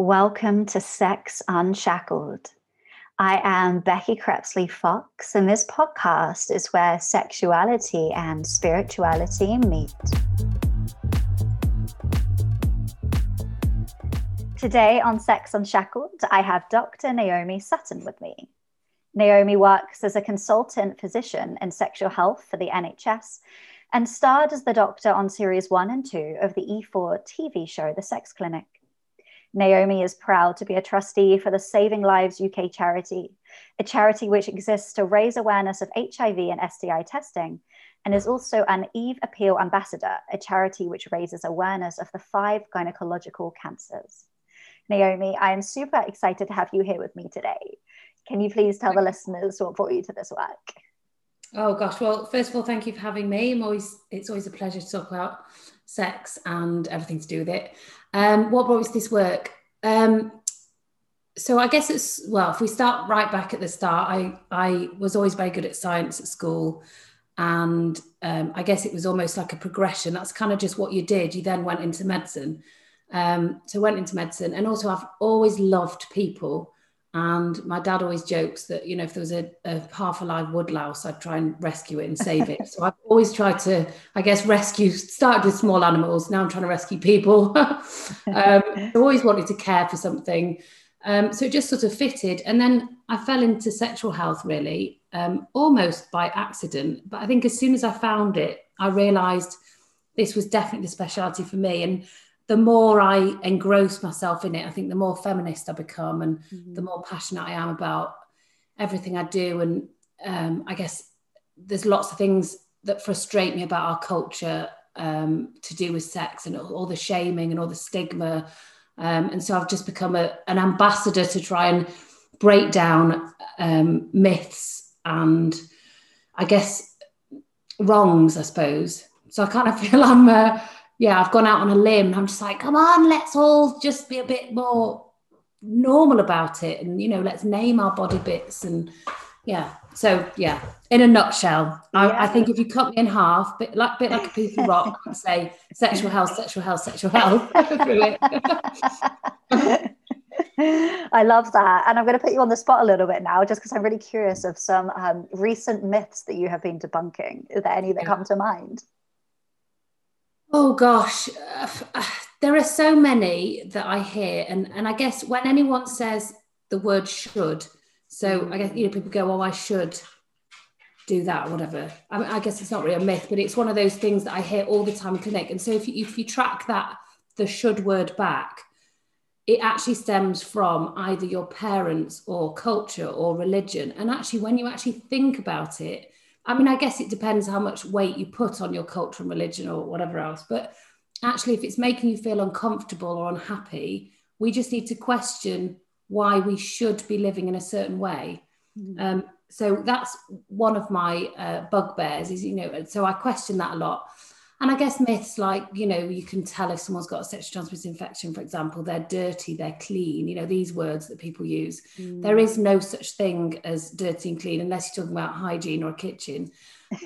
Welcome to Sex Unshackled. I am Becky Crepsley Fox, and this podcast is where sexuality and spirituality meet. Today on Sex Unshackled, I have Dr. Naomi Sutton with me. Naomi works as a consultant physician in sexual health for the NHS and starred as the doctor on series one and two of the E4 TV show The Sex Clinic. Naomi is proud to be a trustee for the Saving Lives UK charity, a charity which exists to raise awareness of HIV and STI testing, and is also an Eve Appeal Ambassador, a charity which raises awareness of the five gynecological cancers. Naomi, I am super excited to have you here with me today. Can you please tell the listeners what brought you to this work? Oh gosh, well, first of all, thank you for having me. I'm always it's always a pleasure to talk about sex and everything to do with it. Um, what brought us this work? Um, so I guess it's well, if we start right back at the start, I I was always very good at science at school, and um, I guess it was almost like a progression. That's kind of just what you did. You then went into medicine. Um, so went into medicine, and also I've always loved people. And my dad always jokes that, you know, if there was a, a half alive woodlouse, I'd try and rescue it and save it. so I've always tried to, I guess, rescue, started with small animals. Now I'm trying to rescue people. um, I always wanted to care for something. Um, so it just sort of fitted. And then I fell into sexual health really, um, almost by accident. But I think as soon as I found it, I realized this was definitely the specialty for me. And the more I engross myself in it, I think the more feminist I become and mm-hmm. the more passionate I am about everything I do. And um, I guess there's lots of things that frustrate me about our culture um, to do with sex and all the shaming and all the stigma. Um, and so I've just become a, an ambassador to try and break down um, myths and I guess wrongs, I suppose. So I kind of feel I'm. Uh, yeah, I've gone out on a limb. I'm just like, come on, let's all just be a bit more normal about it, and you know, let's name our body bits and yeah. So yeah, in a nutshell, I, yeah. I think if you cut me in half, bit like bit like a piece of rock, I'd say sexual health, sexual health, sexual health I love that. And I'm going to put you on the spot a little bit now, just because I'm really curious of some um, recent myths that you have been debunking. Are there any that yeah. come to mind? Oh gosh, uh, there are so many that I hear, and and I guess when anyone says the word should, so I guess you know people go, oh, I should do that or whatever. I, mean, I guess it's not really a myth, but it's one of those things that I hear all the time in clinic. And so if you, if you track that the should word back, it actually stems from either your parents or culture or religion. And actually, when you actually think about it, I mean, I guess it depends how much weight you put on your culture and religion or whatever else. But actually, if it's making you feel uncomfortable or unhappy, we just need to question why we should be living in a certain way. Mm-hmm. Um, so that's one of my uh, bugbears is, you know, so I question that a lot. And I guess myths like, you know, you can tell if someone's got a sexually transmitted infection, for example, they're dirty, they're clean, you know, these words that people use. Mm. There is no such thing as dirty and clean unless you're talking about hygiene or a kitchen.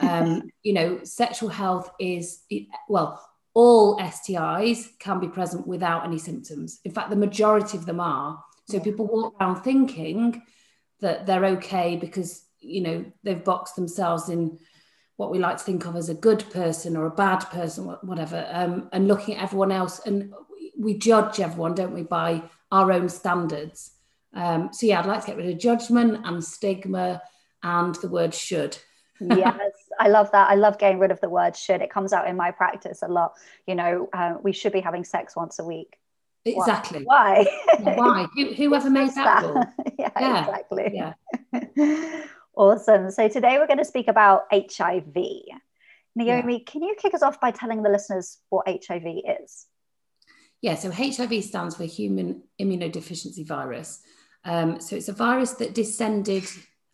Um, you know, sexual health is, well, all STIs can be present without any symptoms. In fact, the majority of them are. So people walk around thinking that they're okay because, you know, they've boxed themselves in what we like to think of as a good person or a bad person, whatever, um, and looking at everyone else. And we judge everyone, don't we, by our own standards. Um, so, yeah, I'd like to get rid of judgment and stigma and the word should. yes, I love that. I love getting rid of the word should. It comes out in my practice a lot. You know, uh, we should be having sex once a week. Exactly. Why? Why? Who, whoever made that, that? yeah, yeah, exactly. Yeah. Awesome. So today we're going to speak about HIV. Naomi, yeah. can you kick us off by telling the listeners what HIV is? Yeah, so HIV stands for Human Immunodeficiency Virus. Um, so it's a virus that descended,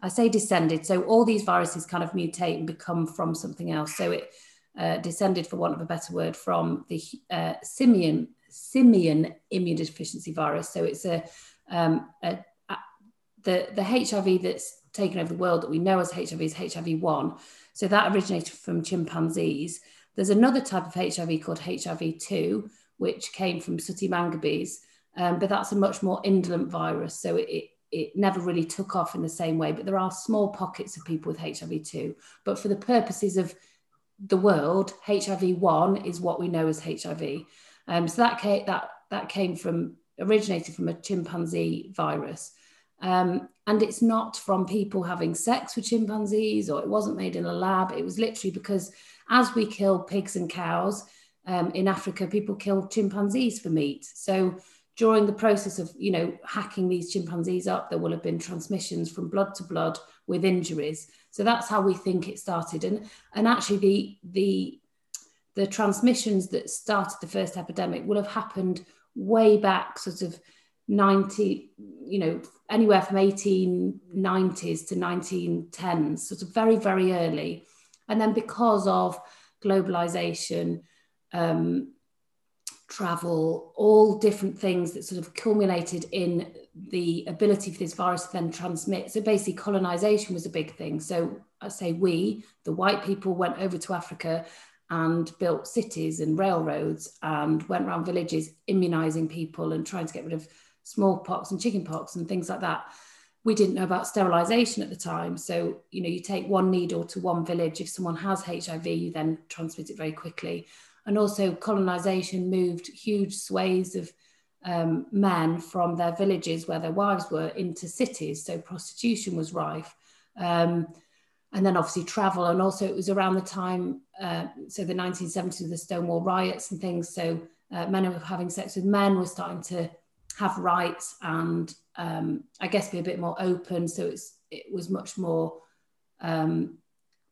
I say descended, so all these viruses kind of mutate and become from something else. So it uh, descended, for want of a better word, from the uh, simian, simian immunodeficiency virus. So it's a, um, a, a the, the HIV that's taken over the world that we know as HIV is HIV1. So that originated from chimpanzees. There's another type of HIV called HIV2, which came from sooty mangabeys. um, but that's a much more indolent virus. So it, it, it never really took off in the same way. But there are small pockets of people with HIV2. But for the purposes of the world, HIV one is what we know as HIV. Um, so that that that came from originated from a chimpanzee virus. Um, and it's not from people having sex with chimpanzees or it wasn't made in a lab. It was literally because as we kill pigs and cows um, in Africa, people kill chimpanzees for meat. So during the process of, you know, hacking these chimpanzees up, there will have been transmissions from blood to blood with injuries. So that's how we think it started. And, and actually the, the, the transmissions that started the first epidemic will have happened way back sort of 90, you know, anywhere from 1890s to 1910s, sort of very, very early. And then because of globalization, um, travel, all different things that sort of culminated in the ability for this virus to then transmit. So basically, colonization was a big thing. So I say we, the white people, went over to Africa and built cities and railroads and went around villages immunizing people and trying to get rid of smallpox and chickenpox and things like that. We didn't know about sterilization at the time. So, you know, you take one needle to one village. If someone has HIV, you then transmit it very quickly. And also, colonization moved huge swathes of um, men from their villages where their wives were into cities. So, prostitution was rife. Um, and then obviously travel and also it was around the time uh, so the 1970s the stonewall riots and things so uh, men who were having sex with men were starting to have rights and um, i guess be a bit more open so it's it was much more um,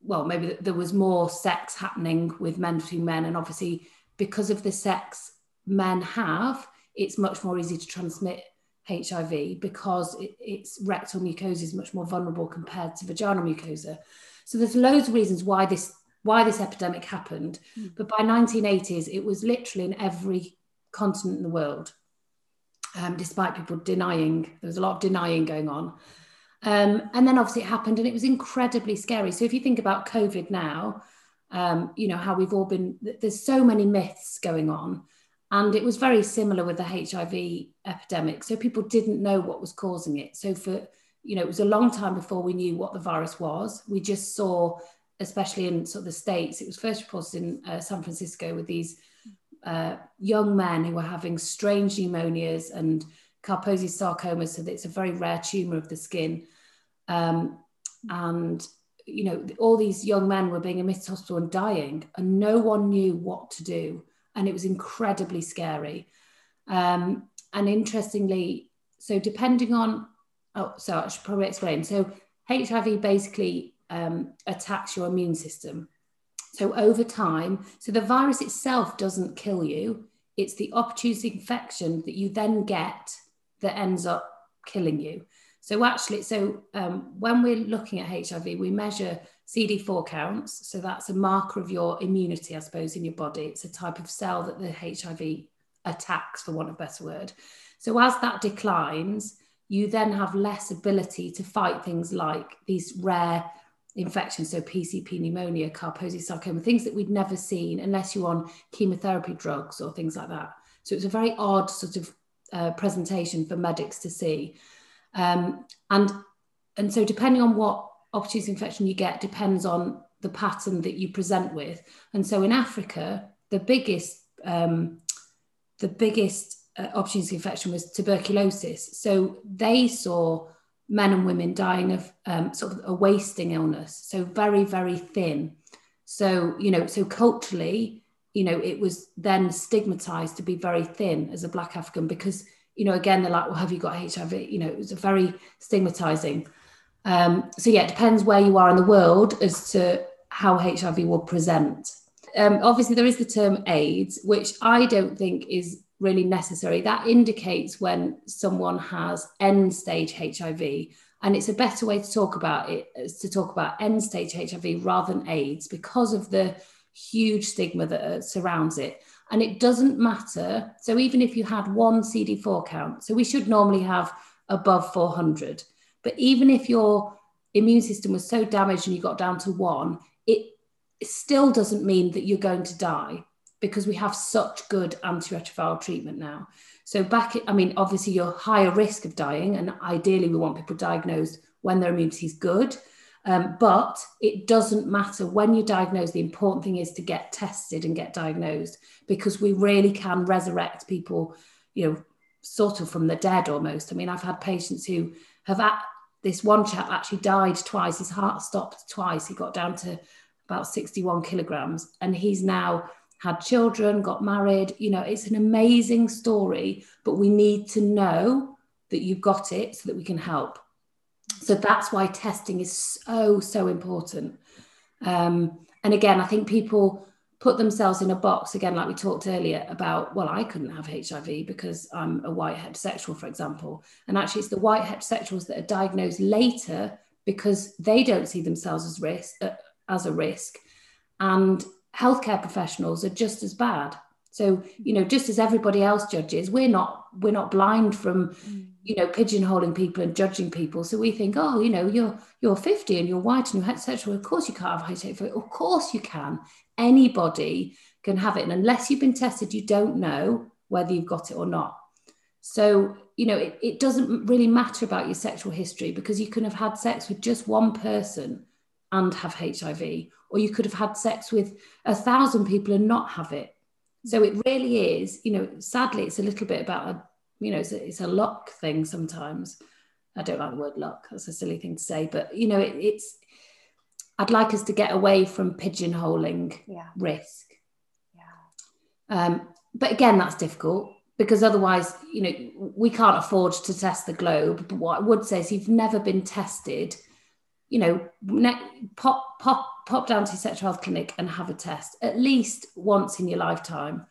well maybe there was more sex happening with men between men and obviously because of the sex men have it's much more easy to transmit HIV because it, its rectal mucosa is much more vulnerable compared to vaginal mucosa. So there's loads of reasons why this why this epidemic happened. Mm. But by 1980s, it was literally in every continent in the world, um, despite people denying. There was a lot of denying going on. Um, and then obviously it happened and it was incredibly scary. So if you think about COVID now, um, you know, how we've all been, there's so many myths going on. And it was very similar with the HIV epidemic. So people didn't know what was causing it. So for, you know, it was a long time before we knew what the virus was. We just saw, especially in sort of the States, it was first reported in uh, San Francisco with these uh, young men who were having strange pneumonias and Kaposi sarcoma. So it's a very rare tumor of the skin. Um, and, you know, all these young men were being admitted to hospital and dying, and no one knew what to do and it was incredibly scary. Um, and interestingly, so depending on, oh, so I should probably explain. So HIV basically um, attacks your immune system. So over time, so the virus itself doesn't kill you. It's the opportunity infection that you then get that ends up killing you. So actually, so um, when we're looking at HIV, we measure CD4 counts. So that's a marker of your immunity, I suppose, in your body. It's a type of cell that the HIV attacks, for want of a better word. So as that declines, you then have less ability to fight things like these rare infections, so PCP pneumonia, Kaposi sarcoma, things that we'd never seen unless you're on chemotherapy drugs or things like that. So it's a very odd sort of uh, presentation for medics to see. Um, and, and so depending on what opportunity infection you get depends on the pattern that you present with. And so in Africa, the biggest um, the biggest uh, opportunity infection was tuberculosis. So they saw men and women dying of um, sort of a wasting illness, so very very thin. So you know, so culturally, you know, it was then stigmatized to be very thin as a black African because you know, again, they're like, well, have you got HIV? You know, it was a very stigmatizing. Um, so yeah, it depends where you are in the world as to how HIV will present. Um, obviously, there is the term AIDS, which I don't think is really necessary. That indicates when someone has end stage HIV, and it's a better way to talk about it is to talk about end stage HIV rather than AIDS because of the huge stigma that uh, surrounds it. And it doesn't matter. So even if you had one CD4 count, so we should normally have above 400 but even if your immune system was so damaged and you got down to one, it still doesn't mean that you're going to die because we have such good antiretroviral treatment now. So back, I mean, obviously you're higher risk of dying, and ideally we want people diagnosed when their immunity is good. Um, but it doesn't matter when you're diagnosed. The important thing is to get tested and get diagnosed because we really can resurrect people, you know, sort of from the dead almost. I mean, I've had patients who have at this one chap actually died twice. His heart stopped twice. He got down to about 61 kilograms and he's now had children, got married. You know, it's an amazing story, but we need to know that you've got it so that we can help. So that's why testing is so, so important. Um, and again, I think people put themselves in a box, again, like we talked earlier about, well, I couldn't have HIV because I'm a white heterosexual, for example. And actually, it's the white heterosexuals that are diagnosed later because they don't see themselves as risk uh, as a risk. And healthcare professionals are just as bad. So, you know, just as everybody else judges, we're not we're not blind from, mm. you know, pigeonholing people and judging people. So we think, oh, you know, you're you're 50 and you're white and you're heterosexual. Of course you can't have HIV. Of course you can. Anybody can have it. And unless you've been tested, you don't know whether you've got it or not. So, you know, it, it doesn't really matter about your sexual history because you can have had sex with just one person and have HIV, or you could have had sex with a thousand people and not have it so it really is, you know, sadly, it's a little bit about a, you know, it's a, it's a luck thing sometimes. I don't like the word luck. That's a silly thing to say, but you know, it, it's. I'd like us to get away from pigeonholing yeah. risk. Yeah. Um, but again, that's difficult because otherwise, you know, we can't afford to test the globe. But what I would say is, you've never been tested, you know, ne- pop pop pop down to your sexual health clinic and have a test at least once in your lifetime.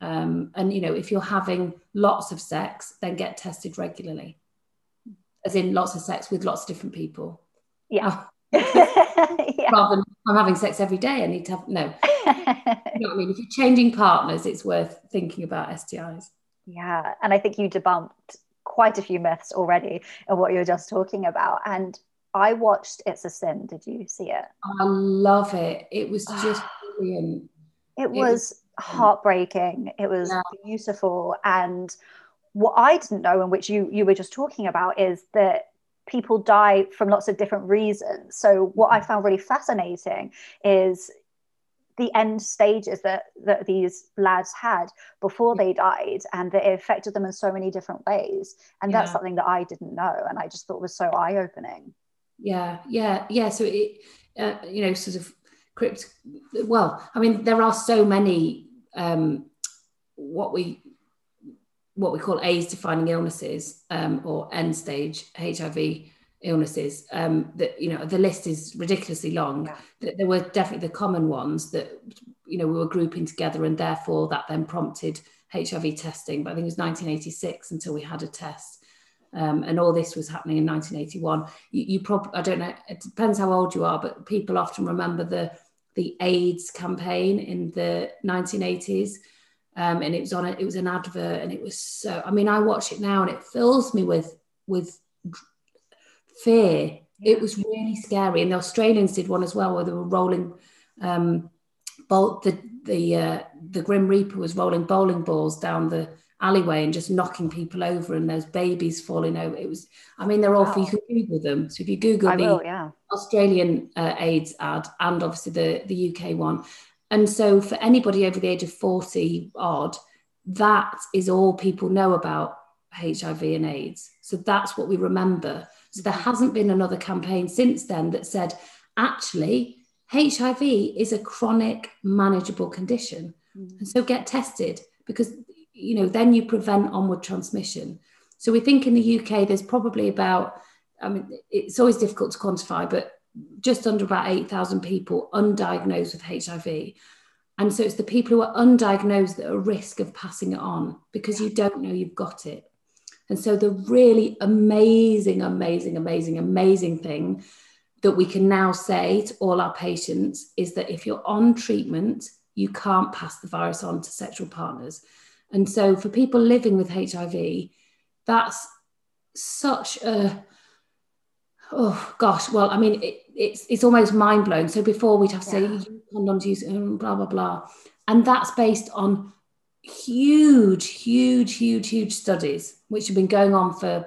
Um, and you know, if you're having lots of sex, then get tested regularly, as in lots of sex with lots of different people. Yeah. yeah. Rather than I'm having sex every day, I need to have no. you know I mean? If you're changing partners, it's worth thinking about STIs. Yeah, and I think you debunked quite a few myths already of what you're just talking about. And I watched It's a Sin. Did you see it? I love it. It was just brilliant. It, it was, was, heartbreaking. It was yeah. beautiful. And what I didn't know, and which you you were just talking about, is that people die from lots of different reasons. So what I mm. found really fascinating is the end stages that that these lads had before mm. they died and that it affected them in so many different ways and yeah. that's something that i didn't know and i just thought was so eye-opening yeah yeah yeah so it uh, you know sort of crypt well i mean there are so many um what we what we call AIDS defining illnesses um, or end stage HIV illnesses. Um, that you know the list is ridiculously long. Yeah. There were definitely the common ones that you know we were grouping together, and therefore that then prompted HIV testing. But I think it was 1986 until we had a test. Um, and all this was happening in 1981. You, you probably, I don't know, it depends how old you are, but people often remember the the AIDS campaign in the 1980s. Um, and it was on it, it was an advert, and it was so. I mean, I watch it now, and it fills me with with fear. It was really scary, and the Australians did one as well, where they were rolling. Um, bolt the the uh, the Grim Reaper was rolling bowling balls down the alleyway and just knocking people over and those babies falling over. It was, I mean, they're awful. Wow. You can Google them. So if you Google I the will, yeah. Australian uh, AIDS ad and obviously the, the UK one. And so for anybody over the age of 40 odd, that is all people know about HIV and AIDS. So that's what we remember. So there hasn't been another campaign since then that said, actually, HIV is a chronic manageable condition. Mm. And so get tested because you know, then you prevent onward transmission. So we think in the UK there's probably about, I mean, it's always difficult to quantify, but just under about 8,000 people undiagnosed with HIV. And so it's the people who are undiagnosed that are at risk of passing it on because you don't know you've got it. And so the really amazing, amazing, amazing, amazing thing that we can now say to all our patients is that if you're on treatment, you can't pass the virus on to sexual partners. And so for people living with HIV, that's such a oh gosh, well, I mean, it, it's it's almost mind blowing. So before we'd have to yeah. say condoms use blah blah blah, and that's based on huge, huge, huge, huge studies which have been going on for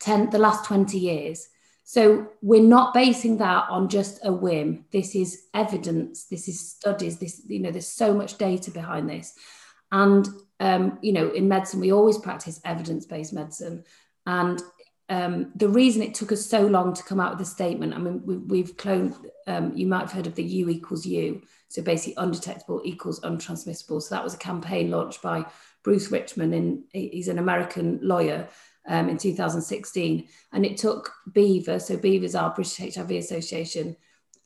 10, the last 20 years. So we're not basing that on just a whim. This is evidence. This is studies. This, you know, there's so much data behind this. And, um, you know, in medicine, we always practice evidence based medicine. And um, the reason it took us so long to come out with a statement, I mean, we, have cloned, um, you might have heard of the U equals U. So basically, undetectable equals untransmissible. So that was a campaign launched by Bruce Richman, and he's an American lawyer um, in 2016. And it took BHIVA, so is our British HIV Association,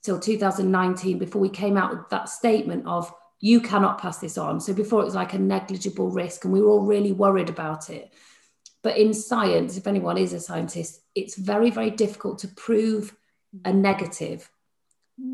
till 2019 before we came out with that statement of you cannot pass this on. So before it was like a negligible risk, and we were all really worried about it. But in science, if anyone is a scientist, it's very, very difficult to prove a negative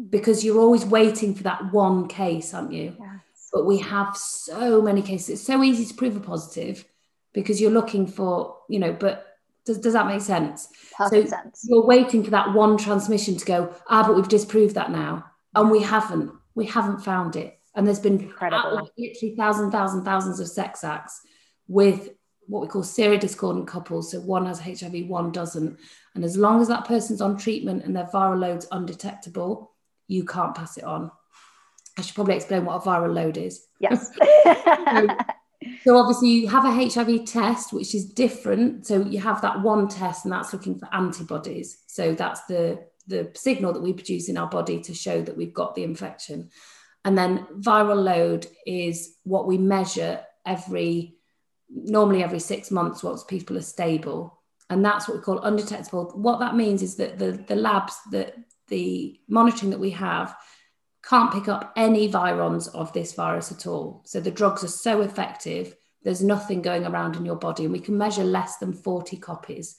because you're always waiting for that one case, aren't you? Yes. But we have so many cases. It's so easy to prove a positive because you're looking for, you know, but does, does that make sense? Perfect so sense. You're waiting for that one transmission to go, ah, but we've disproved that now. And we haven't. We haven't found it. And there's been Incredible. literally thousands, thousands, thousands of sex acts with what we call serodiscordant couples. So one has HIV, one doesn't. And as long as that person's on treatment and their viral load's undetectable, you can't pass it on. I should probably explain what a viral load is. Yes. so, so, obviously you have a HIV test, which is different. So you have that one test, and that's looking for antibodies. So that's the the signal that we produce in our body to show that we've got the infection. And then viral load is what we measure every normally every six months once people are stable. And that's what we call undetectable. What that means is that the, the labs, that the monitoring that we have, can't pick up any virions of this virus at all. So the drugs are so effective, there's nothing going around in your body, and we can measure less than 40 copies.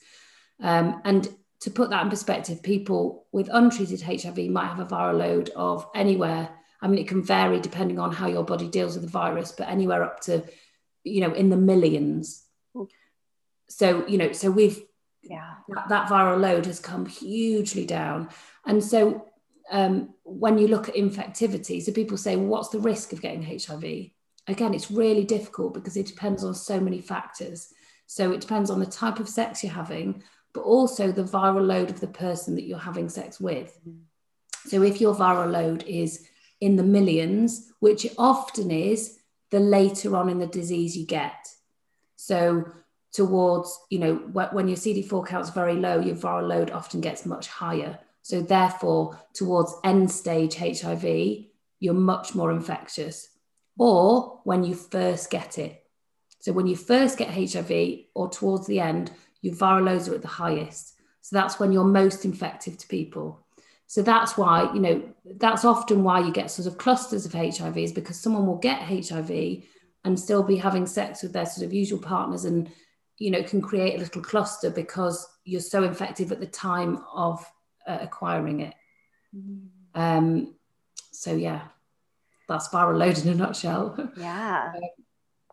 Um, and to put that in perspective, people with untreated HIV might have a viral load of anywhere. I mean, it can vary depending on how your body deals with the virus, but anywhere up to you know, in the millions. So, you know, so we've, yeah, that, that viral load has come hugely down. And so um, when you look at infectivity, so people say, well, what's the risk of getting HIV? Again, it's really difficult because it depends on so many factors. So it depends on the type of sex you're having, but also the viral load of the person that you're having sex with. Mm. So if your viral load is in the millions, which often is, the later on in the disease you get. So towards, you know, when your CD4 count's very low, your viral load often gets much higher. So therefore, towards end stage HIV, you're much more infectious. Or when you first get it. So when you first get HIV or towards the end, your viral loads are at the highest. So that's when you're most infective to people. So that's why, you know, that's often why you get sort of clusters of HIV is because someone will get HIV and still be having sex with their sort of usual partners and, you know, can create a little cluster because you're so infective at the time of uh, acquiring it. Mm. Um, so, yeah, that's viral load in a nutshell. Yeah. uh,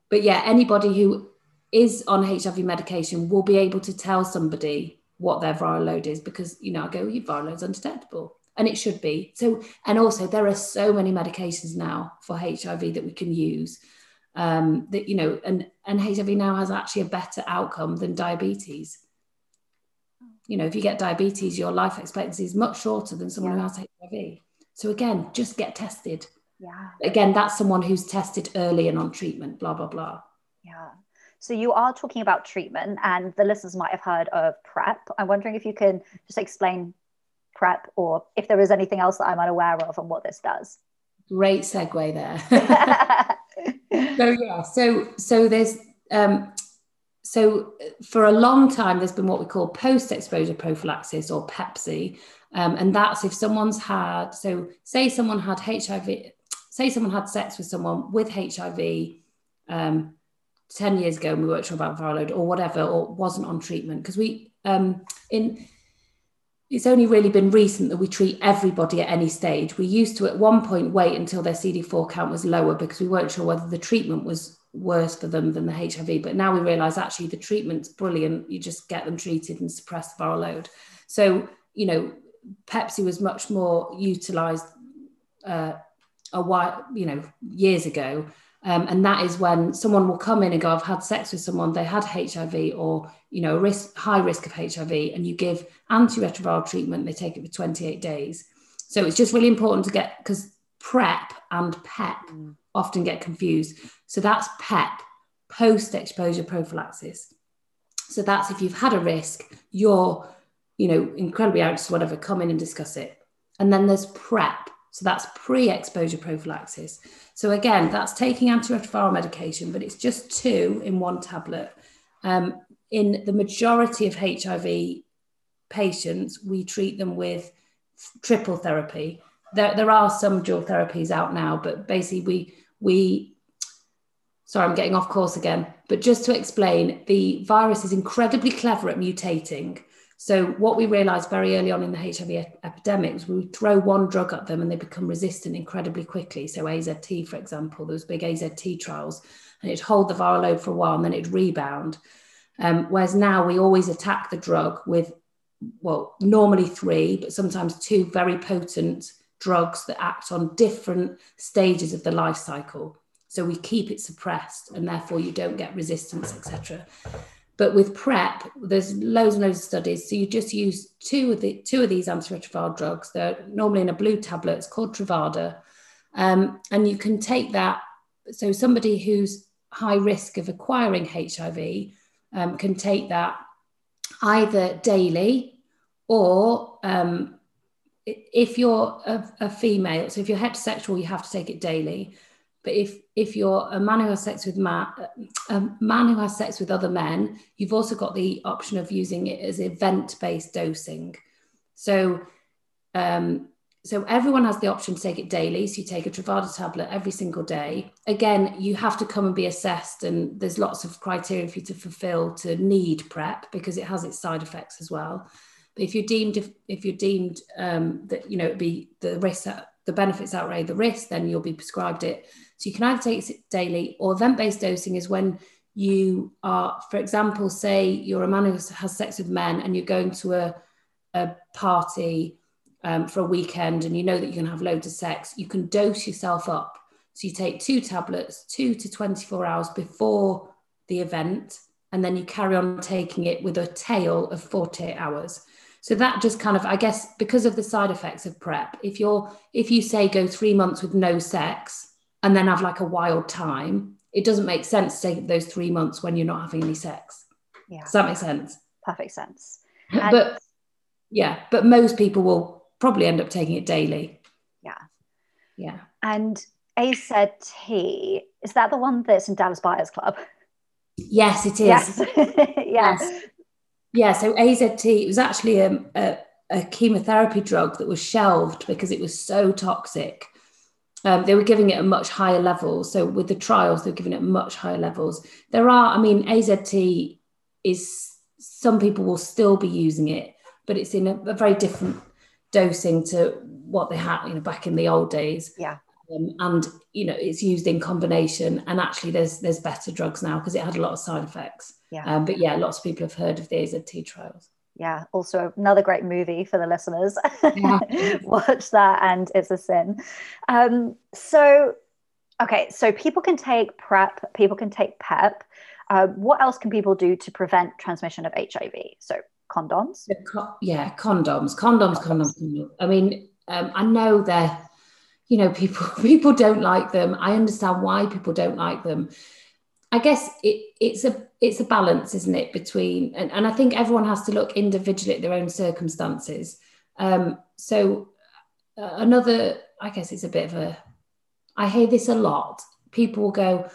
but yeah, anybody who is on HIV medication will be able to tell somebody what their viral load is because you know I go your viral load's undetectable and it should be. So and also there are so many medications now for HIV that we can use um, that you know and and HIV now has actually a better outcome than diabetes. You know if you get diabetes your life expectancy is much shorter than someone yeah. who has HIV so again just get tested. Yeah. Again that's someone who's tested early and on treatment blah blah blah. Yeah so you are talking about treatment, and the listeners might have heard of PrEP. I'm wondering if you can just explain PrEP, or if there is anything else that I'm unaware of and what this does. Great segue there. so yeah, so so there's um, so for a long time there's been what we call post-exposure prophylaxis or PEPSE, um, and that's if someone's had so say someone had HIV, say someone had sex with someone with HIV. Um, 10 years ago and we weren't sure about viral load or whatever, or wasn't on treatment. Because we, um, in, it's only really been recent that we treat everybody at any stage. We used to at one point wait until their CD4 count was lower because we weren't sure whether the treatment was worse for them than the HIV. But now we realize actually the treatment's brilliant. You just get them treated and suppress viral load. So, you know, PEPSE was much more utilized uh, a while, you know, years ago Um, and that is when someone will come in and go, I've had sex with someone, they had HIV or, you know, risk, high risk of HIV, and you give antiretroviral treatment, they take it for 28 days. So it's just really important to get, because PrEP and PEP mm. often get confused. So that's PEP, post exposure prophylaxis. So that's if you've had a risk, you're, you know, incredibly anxious, whatever, come in and discuss it. And then there's PrEP. So that's pre exposure prophylaxis. So again, that's taking antiretroviral medication, but it's just two in one tablet. Um, in the majority of HIV patients, we treat them with triple therapy. There, there are some dual therapies out now, but basically we we sorry, I'm getting off course again. But just to explain, the virus is incredibly clever at mutating. So what we realized very early on in the HIV epidemic was we throw one drug at them and they become resistant incredibly quickly. So AZT, for example, there was big AZT trials and it'd hold the viral load for a while and then it'd rebound. Um, whereas now we always attack the drug with, well, normally three, but sometimes two very potent drugs that act on different stages of the life cycle. So we keep it suppressed and therefore you don't get resistance, etc. But with PrEP, there's loads and loads of studies. So you just use two of the two of these antiretroviral drugs. They're normally in a blue tablet. It's called Truvada, um, and you can take that. So somebody who's high risk of acquiring HIV um, can take that either daily or um, if you're a, a, female. So if you're heterosexual, you have to take it daily. But if if you're a man who has sex with man, a man who has sex with other men, you've also got the option of using it as event-based dosing. So, um, so everyone has the option to take it daily. So you take a Truvada tablet every single day. Again, you have to come and be assessed, and there's lots of criteria for you to fulfil to need PrEP because it has its side effects as well. But if you're deemed if, if you're deemed um, that you know it'd be the risk the benefits outweigh the risk, then you'll be prescribed it so you can either take it daily or event based dosing is when you are, for example, say you're a man who has sex with men and you're going to a, a party um, for a weekend and you know that you're going to have loads of sex, you can dose yourself up. So you take two tablets, two to 24 hours before the event, and then you carry on taking it with a tail of 48 hours. So that just kind of, I guess, because of the side effects of PrEP, if you're, if you say go three months with no sex, and then have like a wild time, it doesn't make sense to take those three months when you're not having any sex. Yeah. Does that make sense? Perfect sense. And but yeah, but most people will probably end up taking it daily. Yeah. Yeah. And AZT, is that the one that's in Dallas Buyers Club? Yes, it is. Yes. yes. Yeah, so AZT, it was actually a, a, a chemotherapy drug that was shelved because it was so toxic um, they were giving it a much higher level. So with the trials, they're giving it much higher levels. There are, I mean, AZT is some people will still be using it, but it's in a, a very different dosing to what they had, you know, back in the old days. Yeah. Um, and you know, it's used in combination. And actually, there's there's better drugs now because it had a lot of side effects. Yeah. Um, but yeah, lots of people have heard of the AZT trials yeah also another great movie for the listeners yeah. watch that and it's a sin um, so okay so people can take prep people can take pep uh, what else can people do to prevent transmission of hiv so condoms co- yeah condoms condoms condoms, condoms. i mean um, i know they're you know people people don't like them i understand why people don't like them I guess it, it's a it's a balance, isn't it, between and, and I think everyone has to look individually at their own circumstances. Um, so uh, another, I guess it's a bit of a. I hear this a lot. People will go,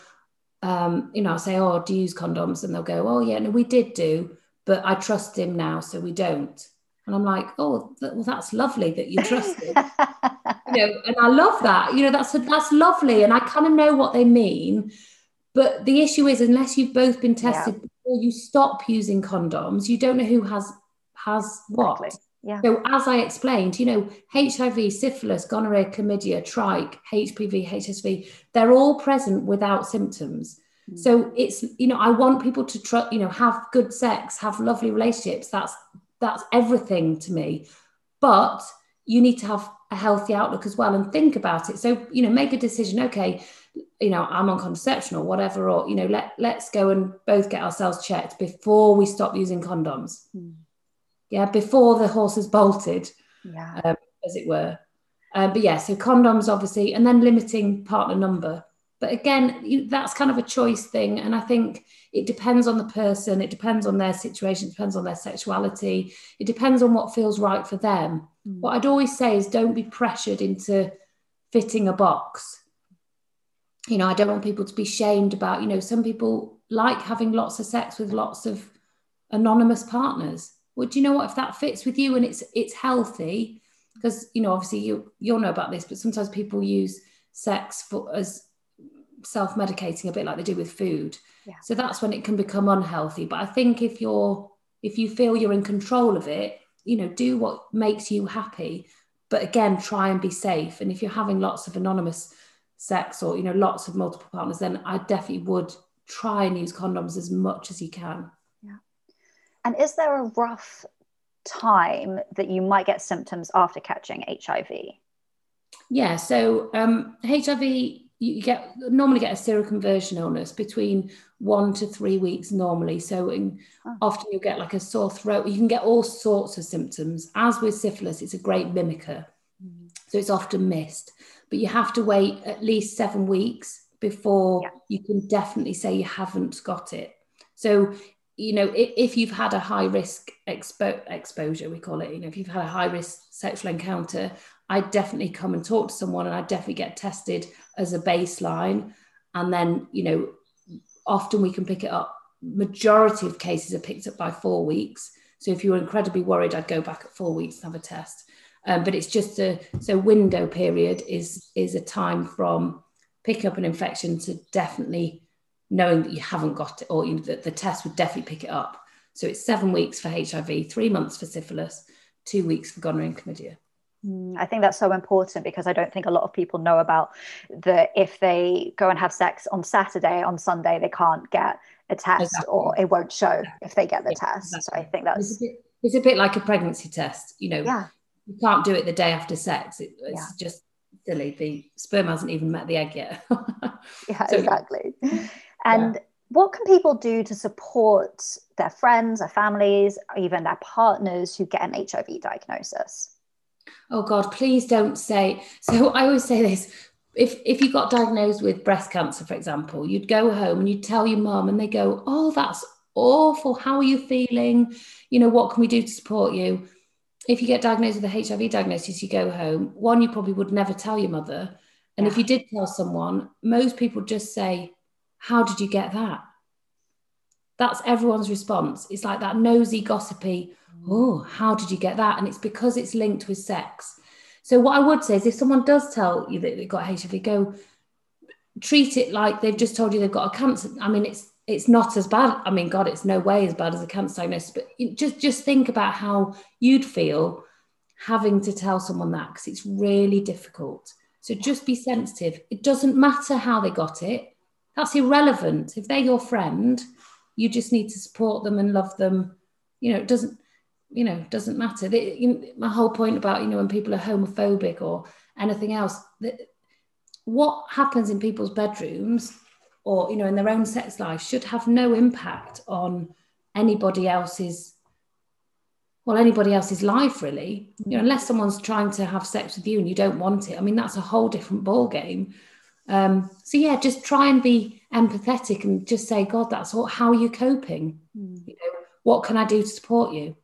um, you know, I'll say, "Oh, do you use condoms?" And they'll go, "Oh, yeah, no, we did do, but I trust him now, so we don't." And I'm like, "Oh, th- well, that's lovely that you trusted. you know, and I love that. You know, that's a, that's lovely, and I kind of know what they mean but the issue is, unless you've both been tested yeah. before you stop using condoms, you don't know who has has what. Exactly. Yeah. So as I explained, you know, HIV, syphilis, gonorrhea, chlamydia, trich, HPV, HSV, they're all present without symptoms. Mm. So it's, you know, I want people to try, you know, have good sex, have lovely relationships. That's that's everything to me. But you need to have a healthy outlook as well and think about it. So, you know, make a decision, okay, you know, I'm on contraception or whatever, or, you know, let, let's go and both get ourselves checked before we stop using condoms. Mm. Yeah, before the horse has bolted, yeah. Um, as it were. Uh, but yeah, so condoms, obviously, and then limiting partner number. But again, you, that's kind of a choice thing. And I think it depends on the person, it depends on their situation, it depends on their sexuality, it depends on what feels right for them. Mm. What I'd always say is don't be pressured into fitting a box. You know, I don't want people to be shamed about, you know, some people like having lots of sex with lots of anonymous partners. Well, do you know what? If that fits with you and it's it's healthy, because you know, obviously you you'll know about this, but sometimes people use sex for as self-medicating a bit like they do with food. Yeah. So that's when it can become unhealthy. But I think if you're if you feel you're in control of it, you know, do what makes you happy but again try and be safe and if you're having lots of anonymous sex or you know lots of multiple partners then i definitely would try and use condoms as much as you can yeah and is there a rough time that you might get symptoms after catching hiv yeah so um, hiv you get normally get a seroconversion illness between one to three weeks normally. So in, oh. often you get like a sore throat. You can get all sorts of symptoms. As with syphilis, it's a great mimicker. Mm. So it's often missed. But you have to wait at least seven weeks before yeah. you can definitely say you haven't got it. So, you know, if, if you've had a high risk expo- exposure, we call it, you know, if you've had a high risk sexual encounter, I'd definitely come and talk to someone and I'd definitely get tested as a baseline. And then, you know, often we can pick it up. Majority of cases are picked up by four weeks. So if you were incredibly worried, I'd go back at four weeks and have a test. Um, but it's just a so window period is is a time from picking up an infection to definitely knowing that you haven't got it or you know, that the test would definitely pick it up. So it's seven weeks for HIV, three months for syphilis, two weeks for gonorrhea and chlamydia. Mm, I think that's so important because I don't think a lot of people know about that if they go and have sex on Saturday, on Sunday, they can't get a test exactly. or it won't show if they get the yeah, test. Exactly. So I think that's it's a, bit, it's a, bit, like a pregnancy test, you know. Yeah. You can't do it the day after sex. It, it's yeah. just silly. The sperm hasn't even met the egg yet. yeah, so, exactly. And what can people do to support their friends, their families, even their partners who get an HIV diagnosis? Oh God, please don't say. So I always say this. If, if you got diagnosed with breast cancer, for example, you'd go home and you'd tell your mum, and they go, Oh, that's awful. How are you feeling? You know, what can we do to support you? If you get diagnosed with a HIV diagnosis, you go home. One, you probably would never tell your mother. And yeah. if you did tell someone, most people just say, How did you get that? That's everyone's response. It's like that nosy, gossipy, oh, how did you get that? And it's because it's linked with sex. So what I would say is if someone does tell you that they've got HIV, go treat it like they've just told you they've got a cancer. I mean, it's it's not as bad. I mean, God, it's no way as bad as a cancer diagnosis. But just just think about how you'd feel having to tell someone that because it's really difficult. So just be sensitive. It doesn't matter how they got it. That's irrelevant. If they're your friend, you just need to support them and love them. You know, it doesn't you know doesn't matter. They, you my whole point about you know when people are homophobic or anything else that what happens in people's bedrooms or you know in their own sex life should have no impact on anybody else's well anybody else's life really. You know unless someone's trying to have sex with you and you don't want it. I mean that's a whole different ball game um, so yeah just try and be empathetic and just say god that's what how are you coping? Mm. you know what can i do to support you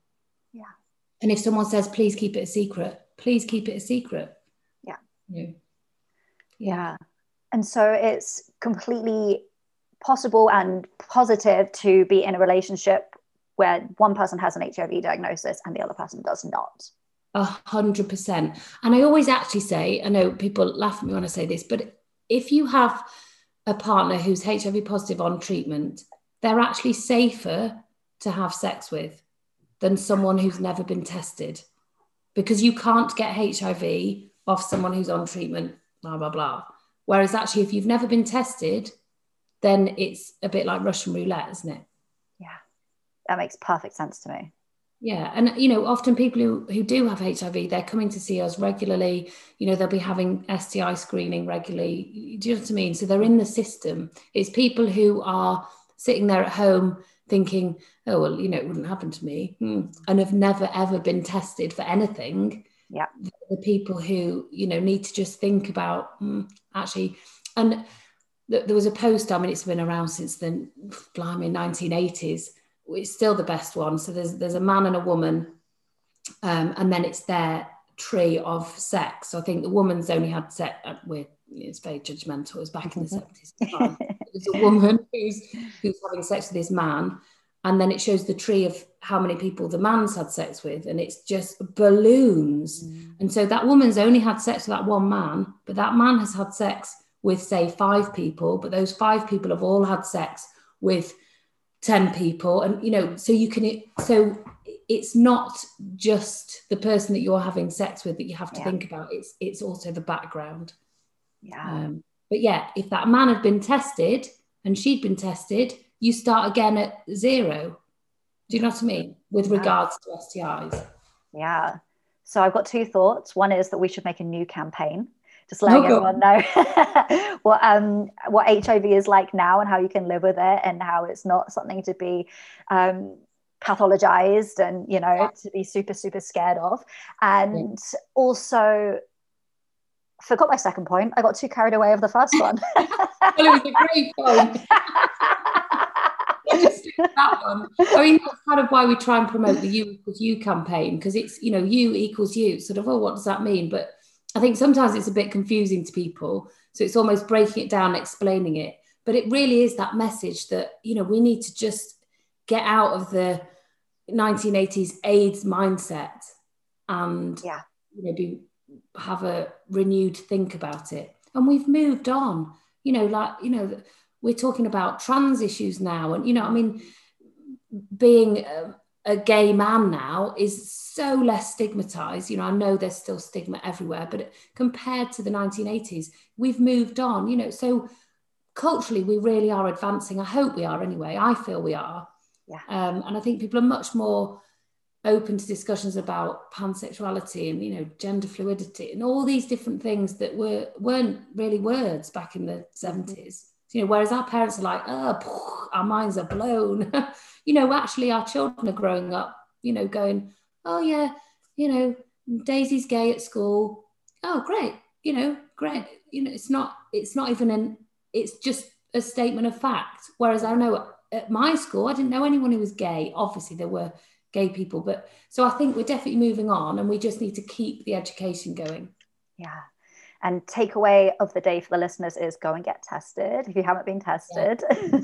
and if someone says, please keep it a secret, please keep it a secret. Yeah. Yeah. yeah. And so it's completely possible and positive to be in a relationship where one person has an HIV diagnosis and the other person does not. A hundred percent. And I always actually say, I know people laugh at me when I say this, but if you have a partner who's HIV positive on treatment, they're actually safer to have sex with than someone who's never been tested because you can't get HIV off someone who's on treatment, blah, blah, blah. Whereas actually, if you've never been tested, then it's a bit like Russian roulette, isn't it? Yeah, that makes perfect sense to me. Yeah, and you know, often people who, who do have HIV, they're coming to see us regularly. You know, they'll be having STI screening regularly. Do you know what I mean? So they're in the system. It's people who are sitting there at home thinking, "Oh well, you know, it wouldn't happen to me," hmm. and have never ever been tested for anything. Yeah, the people who you know need to just think about hmm, actually, and th- there was a post. I mean, it's been around since the blimey 1980s it's still the best one. So there's there's a man and a woman, um, and then it's their tree of sex. So I think the woman's only had sex. Uh, with it's very judgmental. It was back in the seventies. There's a woman who's who's having sex with this man, and then it shows the tree of how many people the man's had sex with, and it's just balloons. Mm. And so that woman's only had sex with that one man, but that man has had sex with say five people, but those five people have all had sex with 10 people and you know so you can so it's not just the person that you're having sex with that you have to yeah. think about it's it's also the background yeah um, but yeah if that man had been tested and she'd been tested you start again at zero. Do you know what i mean? With regards to stis yeah. So i've got two thoughts. One is that we should make a new campaign just letting oh, everyone know what um what HIV is like now and how you can live with it and how it's not something to be um pathologized and you know yeah. to be super super scared of. And yeah. also forgot my second point i got too carried away of the first one well it was a great point that one. I mean, that's kind of why we try and promote the you equals you campaign because it's, you know, you equals you. Sort of, oh, what does that mean? But I think sometimes it's a bit confusing to people. So it's almost breaking it down, explaining it. But it really is that message that, you know, we need to just get out of the 1980s AIDS mindset and, yeah. you know, be, have a renewed think about it. And we've moved on, you know, like, you know, we're talking about trans issues now. And, you know, I mean, being a, a gay man now is so less stigmatized. You know, I know there's still stigma everywhere, but compared to the 1980s, we've moved on, you know. So culturally, we really are advancing. I hope we are anyway. I feel we are. Yeah. Um, and I think people are much more open to discussions about pansexuality and you know gender fluidity and all these different things that were weren't really words back in the 70s mm-hmm. you know whereas our parents are like oh our minds are blown you know actually our children are growing up you know going oh yeah, you know, Daisy's gay at school. Oh, great. You know, great. You know, it's not, it's not even an, it's just a statement of fact. Whereas I know at my school, I didn't know anyone who was gay. Obviously, there were gay people, but so I think we're definitely moving on and we just need to keep the education going. Yeah. And takeaway of the day for the listeners is go and get tested if you haven't been tested. Yeah.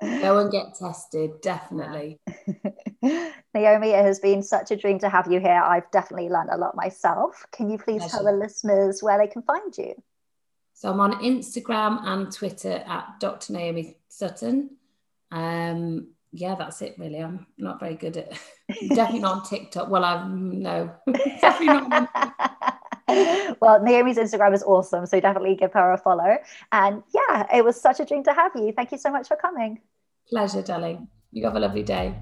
go and get tested, definitely. Naomi, it has been such a dream to have you here. I've definitely learned a lot myself. Can you please Pleasure. tell the listeners where they can find you? So I'm on Instagram and Twitter at Dr. Naomi Sutton. Um, yeah, that's it really. I'm not very good at definitely not on TikTok. Well, I'm no, definitely not. well, Naomi's Instagram is awesome, so definitely give her a follow. And yeah, it was such a dream to have you. Thank you so much for coming. Pleasure, darling. You have a lovely day.